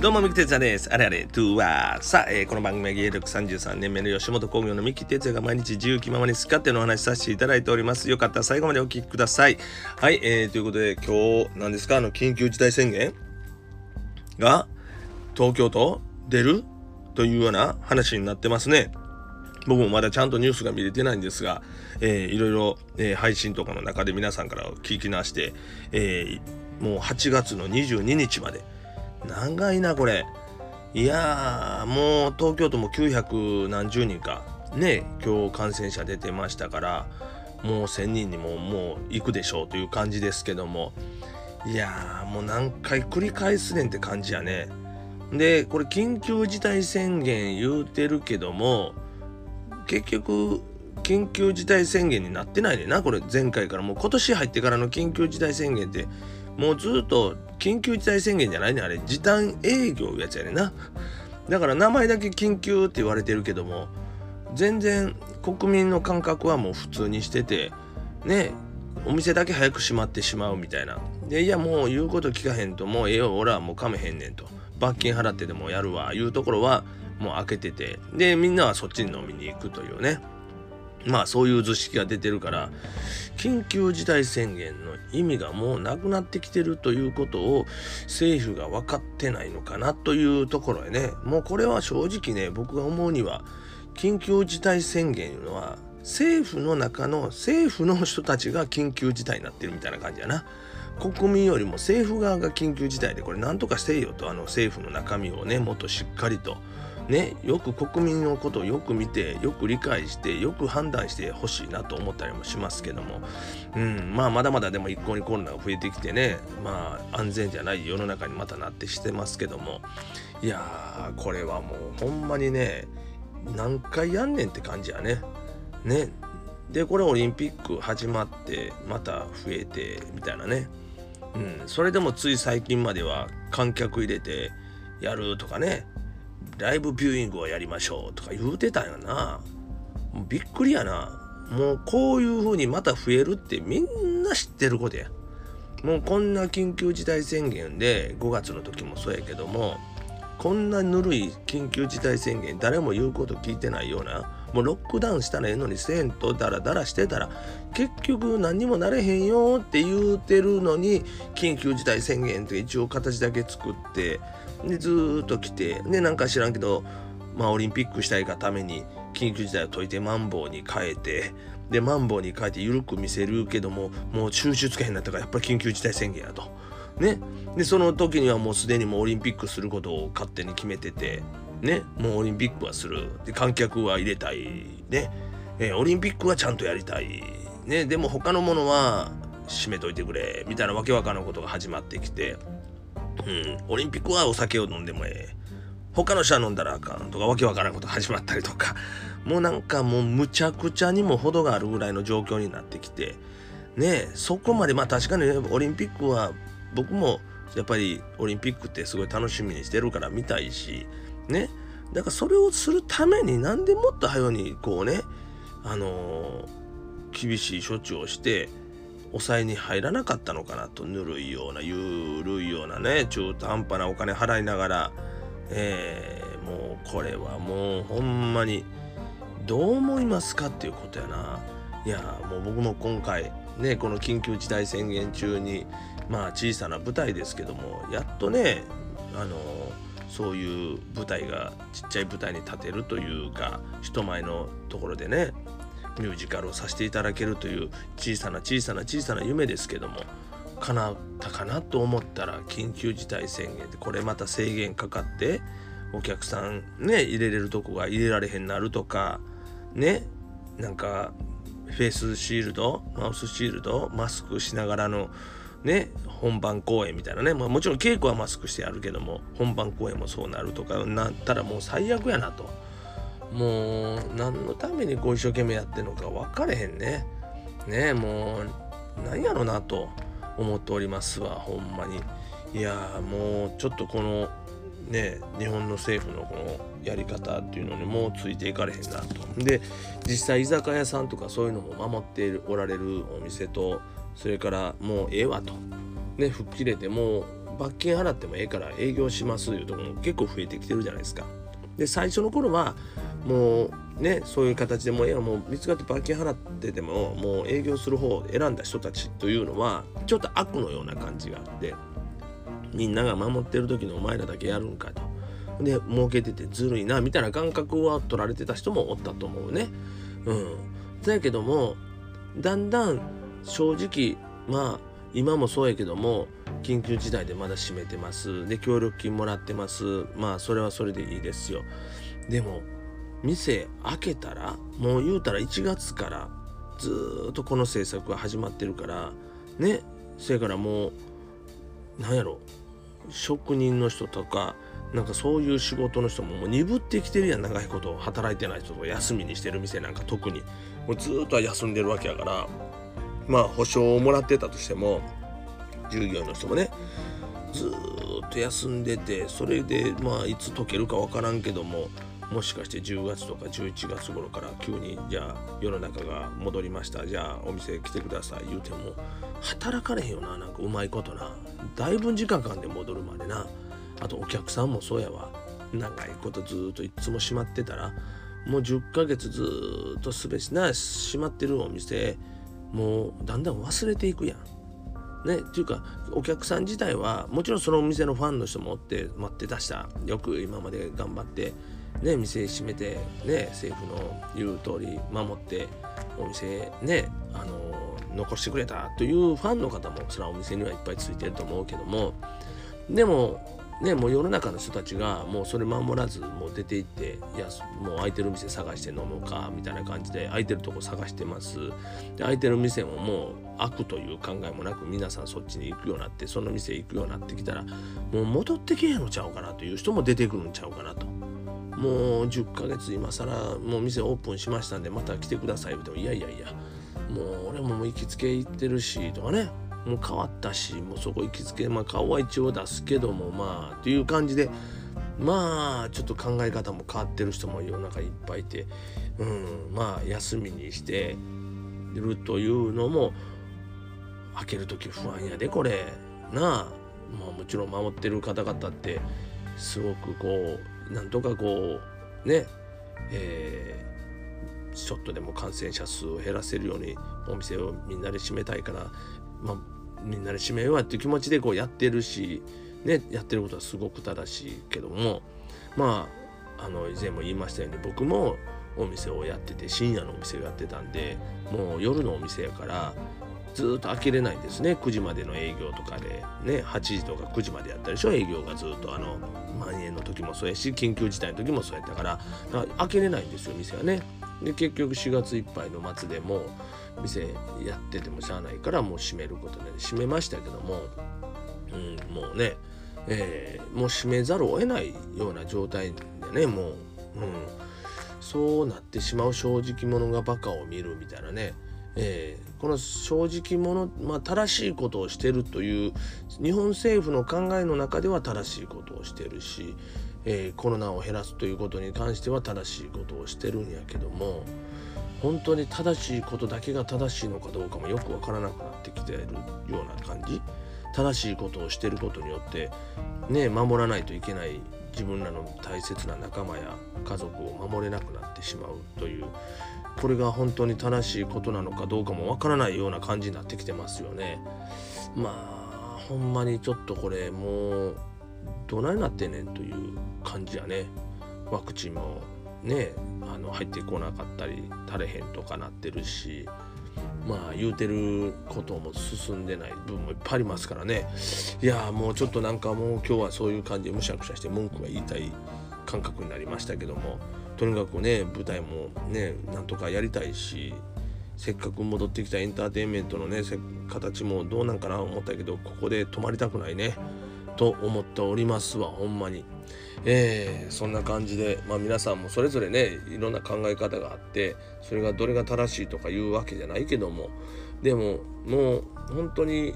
どうも、三木哲也です。あれあれ、トゥーワー。さあ、えーこの番組は芸歴33年目の吉本興業の三木哲也が毎日自由気ままに好き勝手のお話しさせていただいております。よかったら最後までお聞きください。はい、えー、ということで、今日、何ですか、あの、緊急事態宣言が東京都出るというような話になってますね。僕もまだちゃんとニュースが見れてないんですが、えーいろいろ、えー配信とかの中で皆さんから聞きなして、えーもう8月の22日まで長いなこれ。いやーもう東京都も900何十人か。ね今日感染者出てましたからもう1,000人にももう行くでしょうという感じですけども。いやーもう何回繰り返すねんって感じやね。でこれ緊急事態宣言言うてるけども結局緊急事態宣言になってないねなこれ。前回から。もう今年入ってからの緊急事態宣言ってもうずっと緊急事態宣言じゃないねあれ。時短営業やつやねんな。だから名前だけ緊急って言われてるけども全然国民の感覚はもう普通にしててねお店だけ早く閉まってしまうみたいな。でいやもう言うこと聞かへんともうええよ俺はもうかめへんねんと。罰金払ってでもやるわいうところはもう開けてて。でみんなはそっちに飲みに行くというね。まあそういう図式が出てるから緊急事態宣言の意味がもうなくなってきてるということを政府が分かってないのかなというところへねもうこれは正直ね僕が思うには緊急事態宣言いうのは政府の中の政府の人たちが緊急事態になってるみたいな感じやな。国民よりも政府側が緊急事態でこれ何とかしてよとあの政府の中身をねもっとしっかりとねよく国民のことをよく見てよく理解してよく判断してほしいなと思ったりもしますけども、うん、まあまだまだでも一向にコロナが増えてきてねまあ安全じゃない世の中にまたなってしてますけどもいやーこれはもうほんまにね何回やんねんって感じやね。ねでこれオリンピック始まってまた増えてみたいなね。うん、それでもつい最近までは観客入れてやるとかねライブビューイングをやりましょうとか言うてたんやな。もうびっくりやな。もうこういう風にまた増えるってみんな知ってることや。もうこんな緊急事態宣言で5月の時もそうやけどもこんなぬるい緊急事態宣言誰も言うこと聞いてないようなもうロックダウンしたらええのにせんとダラダラしてたら結局何にもなれへんよって言うてるのに緊急事態宣言って一応形だけ作ってでずっと来てでなんか知らんけどまあオリンピックしたいがために緊急事態を解いてマンボウに変えてでマンボウに変えて緩く見せるけどももう収集つけへんなったからやっぱり緊急事態宣言やと。ね、でその時にはもうすでにもうオリンピックすることを勝手に決めててね。もうオリンピックはする。で観客は入れたい。ね、えーオリンピックはちゃんとやりたい。ね。でも他のものは閉めといてくれ。みたいなわけわからんことが始まってきて、うん、オリンピックはお酒を飲んでもええ。他の人は飲んだらあかんとかわけわからんこと始まったりとか。もうなんかもうむちゃくちゃにも程があるぐらいの状況になってきて。ねえそこまでまあ確かにねオリンピックは僕もやっぱりオリンピックってすごい楽しみにしてるから見たいし。ね。だからそれをするためになんでもっと早うにこうねあのー厳しい処置をして抑えに入らなかったのかなとぬるいようなゆるいようなね中途半端なお金払いながら。えーもうこれはもうほんまにどう思いますかっていうことやな。いやもう僕も今回ねこの緊急事態宣言中にまあ小さな舞台ですけどもやっとねあのそういう舞台がちっちゃい舞台に立てるというか人前のところでねミュージカルをさせていただけるという小さな小さな小さな夢ですけども叶ったかなと思ったら緊急事態宣言でこれまた制限かかってお客さんね入れれるとこが入れられへんなるとかねなんかフェイスシールドマウスシールドマスクしながらのね本番公演みたいなね、まあ、もちろん稽古はマスクしてやるけども本番公演もそうなるとかなったらもう最悪やなと。もう何のためにこう一生懸命やってんのか分かれへんね。ねえもう何やろなと思っておりますわほんまに。いやもうちょっとこのね日本の政府のこのやり方っていうのにもうついていかれへんなと。で実際居酒屋さんとかそういうのも守っておられるお店とそれからもうええわと。ね吹っ切れてもう罰金払ってもええから営業しますいうとこも結構増えてきてるじゃないですか。で最初の頃はもうねそういう形でもうええもう見つかって罰金払っててももう営業する方を選んだ人たちというのはちょっと悪のような感じがあってみんなが守ってる時のお前らだけやるんかと。で儲けててずるいなみたいな感覚は取られてた人もおったと思うね。うん。だけどもだんだん正直まあ今もそうやけども緊急事態でまだ閉めてます。で協力金もらってます。まあそれはそれでいいですよ。でも店開けたらもう言うたら1月からずっとこの政策が始まってるからね。それからもうなんやろ。職人の人とかなんかそういう仕事の人ももう鈍ってきてるやん。長いこと働いてない人とか休みにしてる店なんか特に。もうずっと休んでるわけやから。まあ保証をもらってたとしても従業員の人もねずっと休んでてそれでまあいつ解けるか分からんけどももしかして10月とか11月頃から急にじゃあ世の中が戻りました。じゃあお店来てください。言うても働かれへんよななんかうまいことな。だいぶ時間かんで戻るまでな。あとお客さんもそうやわ。長いことずっといっつも閉まってたらもう10ヶ月ずっとすべしな閉まってるお店もうだんだん忘れていくやん。ね、っていうかお客さん自体はもちろんそのお店のファンの人もおって待ってたしたよく今まで頑張ってね、店閉めて、ね、政府の言う通り守ってお店ね、あの残してくれたというファンの方もそれはお店にはいっぱいついてると思うけどもでもね、もう世の中の人たちがもうそれ守らずもう出て行っていやもう空いてる店探して飲もうかみたいな感じで空いてるとこ探してます。で空いてる店ももう開くという考えもなく皆さんそっちに行くようになってその店行くようになってきたらもう戻ってけへんのちゃうかなという人も出てくるんちゃうかなと。もう10ヶ月今更もう店オープンしましたんでまた来てください言うてもいやいやいやもう俺も行きつけ行ってるしとかね。もう変わったしもうそこ行きつけまあ顔は一応出すけどもまあっていう感じでまあちょっと考え方も変わってる人も世の中いっぱいいて、うん、まあ休みにしてるというのも開ける時不安やでこれ。なあ、まあ、もちろん守ってる方々ってすごくこうなんとかこうねえー、ちょっとでも感染者数を減らせるようにお店をみんなで閉めたいから、まあ、みんなで締めようやっていう気持ちでこうやってるし、ね、やってることはすごく正しいけどもまああの以前も言いましたように僕もお店をやってて深夜のお店をやってたんでもう夜のお店やからずっと開けれないんですね。9時までの営業とかでね8時とか9時までやったでしょ。営業がずっとあの蔓延の時もそうやし緊急事態の時もそうやったからから開けれないんですよ店はね。で結局4月いっぱいの末でも店やっててもしゃあないからもう閉めることで閉めましたけども、うん、もうね、えー、もう閉めざるを得ないような状態でねもう、うん、そうなってしまう正直者がバカを見るみたいなね、えー、この正直者、まあ、正しいことをしてるという日本政府の考えの中では正しいことをしてるし、えー、コロナを減らすということに関しては正しいことをしてるんやけども本当に正しいことだけが正しいのかどうかもよく分からなくなってきているような感じ正しいことをしてることによってね守らないといけない自分らの大切な仲間や家族を守れなくなってしまうというこれが本当に正しいことなのかどうかも分からないような感じになってきてますよね。まあほんまにちょっとこれもうどないなってねんという感じやね。ワクチンもねあの入ってこなかったり垂れへんとかなってるしまあ言うてることも進んでない部分もいっぱいありますからねいやもうちょっとなんかもう今日はそういう感じでむしゃくしゃして文句が言いたい感覚になりましたけどもとにかくね舞台もねなんとかやりたいしせっかく戻ってきたエンターテインメントのね形もどうなんかな思ったけどここで止まりたくないねと思っておりますわほんまに。えー、そんな感じで、まあ、皆さんもそれぞれねいろんな考え方があってそれがどれが正しいとかいうわけじゃないけどもでももう本当に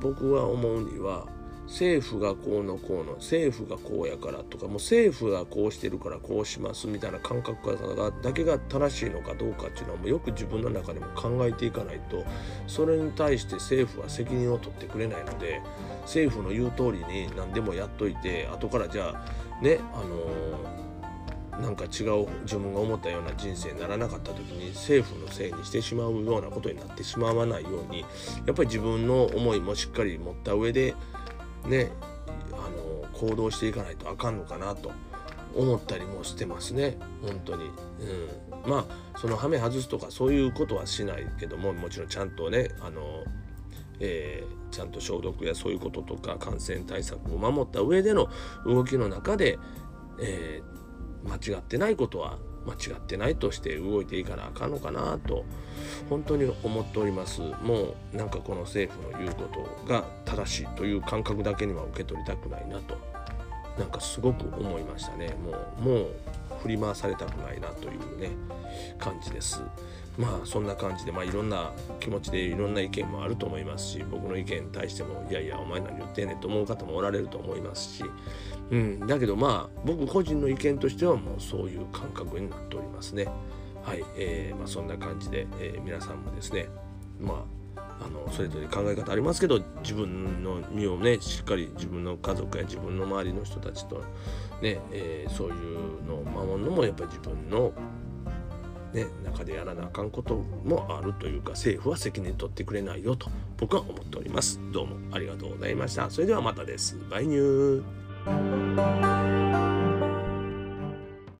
僕は思うには政府がこうのこうの政府がこうやからとかもう政府がこうしてるからこうしますみたいな感覚がだけが正しいのかどうかっていうのはもうよく自分の中でも考えていかないとそれに対して政府は責任を取ってくれないので政府の言う通りに何でもやっといて後からじゃあねあのー、なんか違う自分が思ったような人生にならなかった時に政府のせいにしてしまうようなことになってしまわないようにやっぱり自分の思いもしっかり持った上でねあの行動していかないとあかんのかなと思ったりもしてますね。本当に、うん、まあそのハメ外すとかそういうことはしないけどももちろんちゃんとねあのえー、ちゃんと消毒やそういうこととか感染対策を守った上での動きの中で、えー、間違ってないことは間違ってないとして動いていかなあかんのかなと本当に思っております。もうなんかこの政府の言うことが正しいという感覚だけには受け取りたくないなと。なんかすごく思いましたね。もうもう振り回されたくないなというね感じです。まあそんな感じでまあいろんな気持ちでいろんな意見もあると思いますし僕の意見に対してもいやいやお前何言ってんねんと思う方もおられると思いますし、うん、だけどまあ僕個人の意見としてはもうそういう感覚になっておりますね。はい、えーまあ、そんな感じで、えー、皆さんもですねまああのそれぞれ考え方ありますけど自分の身をねしっかり自分の家族や自分の周りの人たちとね、えー、そういうのを守るのもやっぱり自分のね、中でやらなあかんこともあるというか政府は責任取ってくれないよと僕は思っております。どうもありがとうございました。それではまたです。バイニュー。